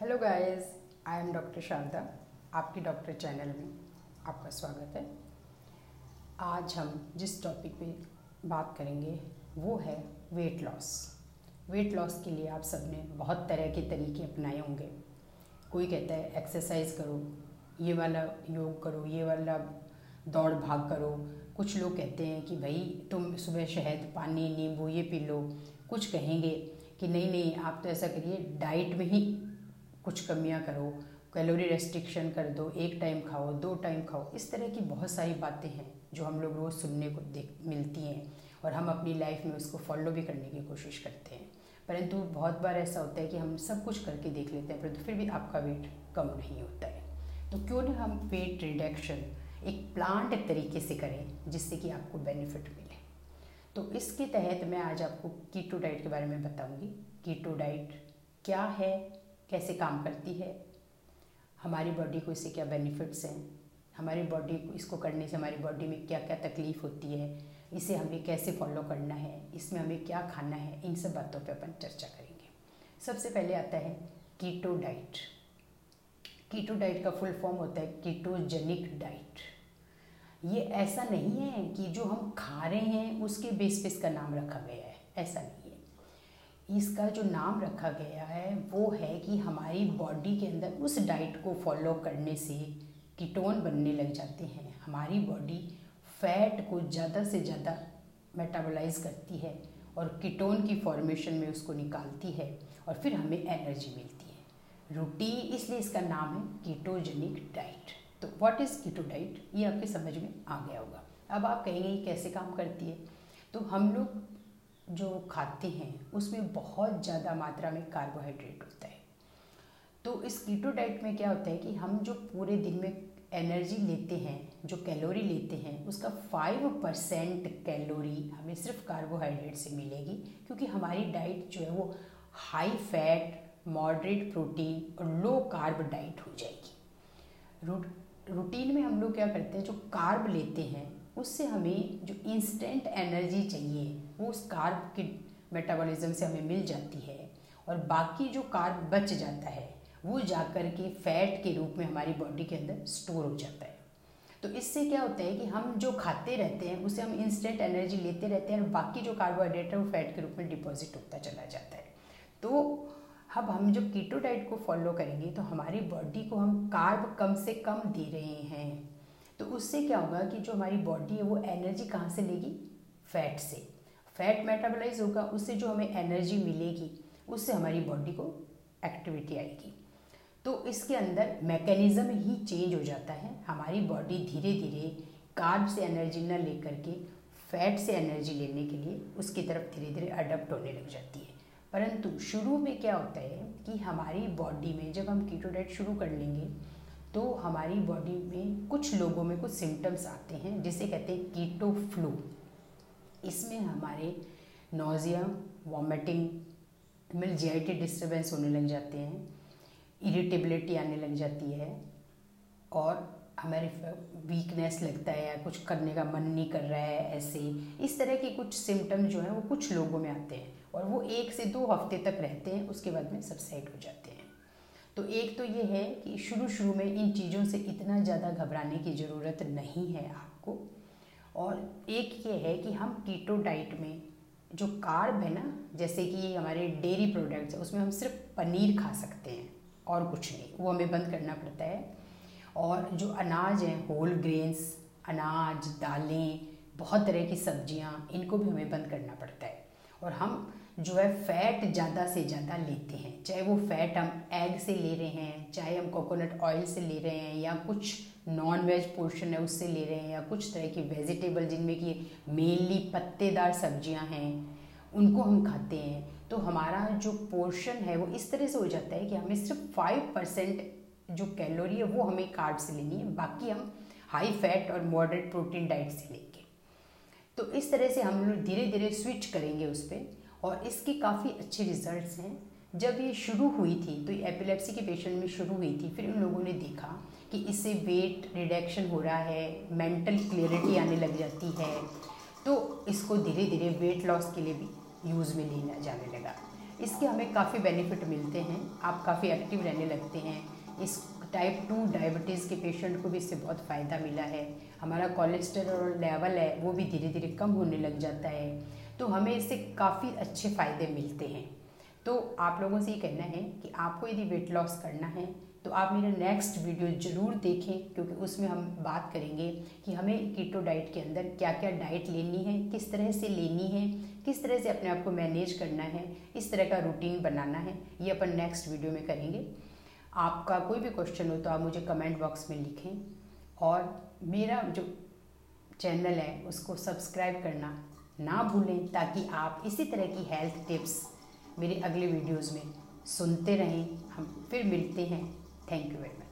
Hello guys I am doctor Sharda आपकी doctor channel में आपका स्वागत है। आज हम जिस टॉपिक पे बात करेंगे, वो है वेट लॉस वेट लॉस के लिए आप सबने बहुत तरह के तरीके अपनाए होंगे। कोई कहता है एक्सरसाइज करो, ये वाला योग करो, ये वाला दौड़ भाग करो। कुछ लोग कहते हैं कि, भाई, तुम सुबह शहद, पानी, नींबू, ये पी लो। कुछ कहेंगे कि, नहीं नहीं, आप तो ऐसा करिए डाइट में ही कुछ कमियाँ करो कैलोरी रेस्ट्रिक्शन कर दो, एक टाइम खाओ, दो टाइम खाओ। इस तरह की बहुत सारी बातें हैं जो हम लोग रोज़ सुनने को देख, मिलती हैं और हम अपनी लाइफ में उसको फॉलो भी करने की कोशिश करते हैं। परंतु बहुत बार ऐसा होता है कि हम सब कुछ करके देख लेते हैं, परंतु फिर भी आपका वेट कम नहीं होता है। तो क्यों ना हम वेट रिडक्शन एक प्लांट तरीके से करें जिससे कि आपको बेनिफिट मिले। तो इसके तहत मैं आज आपको कीटो डाइट के बारे में बताऊँगी। कीटो डाइट क्या है? कैसे काम करती है? हमारी बॉडी को इससे क्या बेनिफिट्स हैं? हमारी बॉडी को, इसको करने से हमारी बॉडी में क्या क्या तकलीफ़ होती है? इसे हमें कैसे फॉलो करना है? इसमें हमें क्या खाना है? इन सब बातों पे अपन चर्चा करेंगे। सबसे पहले आता है कीटो डाइट कीटो डाइट का फुल फॉर्म होता है कीटोजेनिक डाइट ये ऐसा नहीं है कि जो हम खा रहे हैं, उसके बेस पे इसका नाम रखा गया है। ऐसा नहीं। इसका जो नाम रखा गया है, वो है कि हमारी बॉडी के अंदर उस डाइट को फॉलो करने से कीटोन बनने लग जाते हैं। हमारी बॉडी फैट को ज़्यादा से ज़्यादा मेटाबोलाइज करती है और कीटोन की फॉर्मेशन में उसको निकालती है और फिर हमें एनर्जी मिलती है। रूटीन इसलिए इसका नाम है कीटोजेनिक डाइट तो व्हाट इज़ कीटो डाइट ये आपके समझ में आ गया होगा। अब आप कहेंगे ये कैसे काम करती है? तो हम लोग जो खाते हैं, उसमें बहुत ज़्यादा मात्रा में कार्बोहाइड्रेट होता है। तो इस कीटो डाइट में क्या होता है कि हम जो पूरे दिन में एनर्जी लेते हैं, जो कैलोरी लेते हैं, उसका फाइव परसेंट कैलोरी हमें सिर्फ़ कार्बोहाइड्रेट से मिलेगी, क्योंकि हमारी डाइट जो है वो हाई फैट मॉडरेट प्रोटीन और लो कार्ब डाइट हो जाएगी। रूटीन में हम लोग क्या करते हैं, जो कार्ब लेते हैं उससे हमें जो इंस्टेंट एनर्जी चाहिए, वो उस कार्ब के मेटाबॉलिज्म से हमें मिल जाती है। और बाकी जो कार्ब बच जाता है, वो जाकर के फैट के रूप में हमारी बॉडी के अंदर स्टोर हो जाता है। तो इससे क्या होता है कि हम जो खाते रहते हैं उससे हम इंस्टेंट एनर्जी लेते रहते हैं और बाकी जो कार्बोहाइड्रेट है, वो फैट के रूप में डिपॉजिट होता चला जाता है। तो अब हम जब कीटो डाइट को फॉलो करेंगे तो हमारी बॉडी को हम कार्ब कम से कम दे रहे हैं। तो उससे क्या होगा कि जो हमारी बॉडी है, वो एनर्जी कहाँ से लेगी? फैट से। फैट मेटाबोलाइज होगा, उससे जो हमें एनर्जी मिलेगी, उससे हमारी बॉडी को एक्टिविटी आएगी। तो इसके अंदर मैकेनिज़्म ही चेंज हो जाता है। हमारी बॉडी धीरे धीरे कार्ब से एनर्जी न लेकर के फैट से एनर्जी लेने के लिए उसकी तरफ़ धीरे धीरे अडप्ट होने लग जाती है। परंतु शुरू में क्या होता है कि हमारी बॉडी में जब हम कीटो डाइट शुरू कर लेंगे तो हमारी बॉडी में कुछ लोगों में कुछ सिम्टम्स आते हैं, जिसे कहते हैं कीटो फ्लू इसमें हमारे nausea vomiting mill G I T disturbance होने लग जाते हैं इरिटेबिलिटी आने लग जाती है, और हमारे वीकनेस लगता है या कुछ करने का मन नहीं कर रहा है ऐसे। इस तरह के कुछ सिम्टम जो हैं वो कुछ लोगों में आते हैं, और वो एक से दो हफ़्ते तक रहते हैं, उसके बाद में सबसाइड हो जाते हैं। तो एक तो ये है कि शुरू शुरू में इन चीज़ों से इतना ज़्यादा घबराने की ज़रूरत नहीं है आपको। और एक ये है कि हम कीटो डाइट में जो कार्ब है ना, जैसे कि हमारे डेयरी प्रोडक्ट्स है, उसमें हम सिर्फ़ पनीर खा सकते हैं और कुछ नहीं, वो हमें बंद करना पड़ता है। और जो अनाज हैं होल ग्रेन्स अनाज, दालें, बहुत तरह की सब्ज़ियाँ, इनको भी हमें बंद करना पड़ता है। और हम जो है फैट ज़्यादा से ज़्यादा लेते हैं। चाहे वो फैट हम एग से ले रहे हैं, चाहे हम कोकोनट ऑयल से ले रहे हैं या कुछ नॉन वेज पोर्शन है उससे ले रहे हैं या कुछ तरह की वेजिटेबल जिनमें कि मेनली पत्तेदार सब्ज़ियाँ हैं, उनको हम खाते हैं। तो हमारा जो पोर्शन है वो इस तरह से हो जाता है कि हमें सिर्फ़ फाइव परसेंट जो कैलोरी है वो हमें कार्ब से लेनी है, बाकी हम हाई फैट और मॉडरेट प्रोटीन डाइट से लेंगे। तो इस तरह से हम लोग धीरे धीरे स्विच करेंगे उस पर और इसके काफ़ी अच्छे रिजल्ट्स हैं। जब ये शुरू हुई थी तो ये एपिलेप्सी के पेशेंट में शुरू हुई थी, फिर उन लोगों ने देखा कि इससे वेट रिडक्शन हो रहा है मेंटल क्लियरिटी आने लग जाती है तो इसको धीरे धीरे वेट लॉस के लिए भी यूज़ में लेना जाने लगा। इसके हमें काफ़ी बेनिफिट मिलते हैं, आप काफ़ी एक्टिव रहने लगते हैं। इस टाइप टू डायबिटीज़ के पेशेंट को भी इससे बहुत फ़ायदा मिला है। हमारा कोलेस्टेरॉल लेवल है, वो भी धीरे धीरे कम होने लग जाता है। तो हमें इससे काफ़ी अच्छे फ़ायदे मिलते हैं। तो आप लोगों से ये कहना है कि आपको यदि वेट लॉस करना है तो आप मेरा नेक्स्ट वीडियो ज़रूर देखें, क्योंकि उसमें हम बात करेंगे कि हमें कीटो डाइट के अंदर क्या क्या डाइट लेनी है, किस तरह से लेनी है, किस तरह से अपने आप को मैनेज करना है, इस तरह का रूटीन बनाना है, ये अपन नेक्स्ट वीडियो में करेंगे। आपका कोई भी क्वेश्चन हो तो आप मुझे कमेंट बॉक्स में लिखें, और मेरा जो चैनल है, उसको सब्सक्राइब करना ना भूलें, ताकि आप इसी तरह की हेल्थ टिप्स मेरे अगले वीडियोज़ में। सुनते रहें हम फिर मिलते हैं। Thank you very much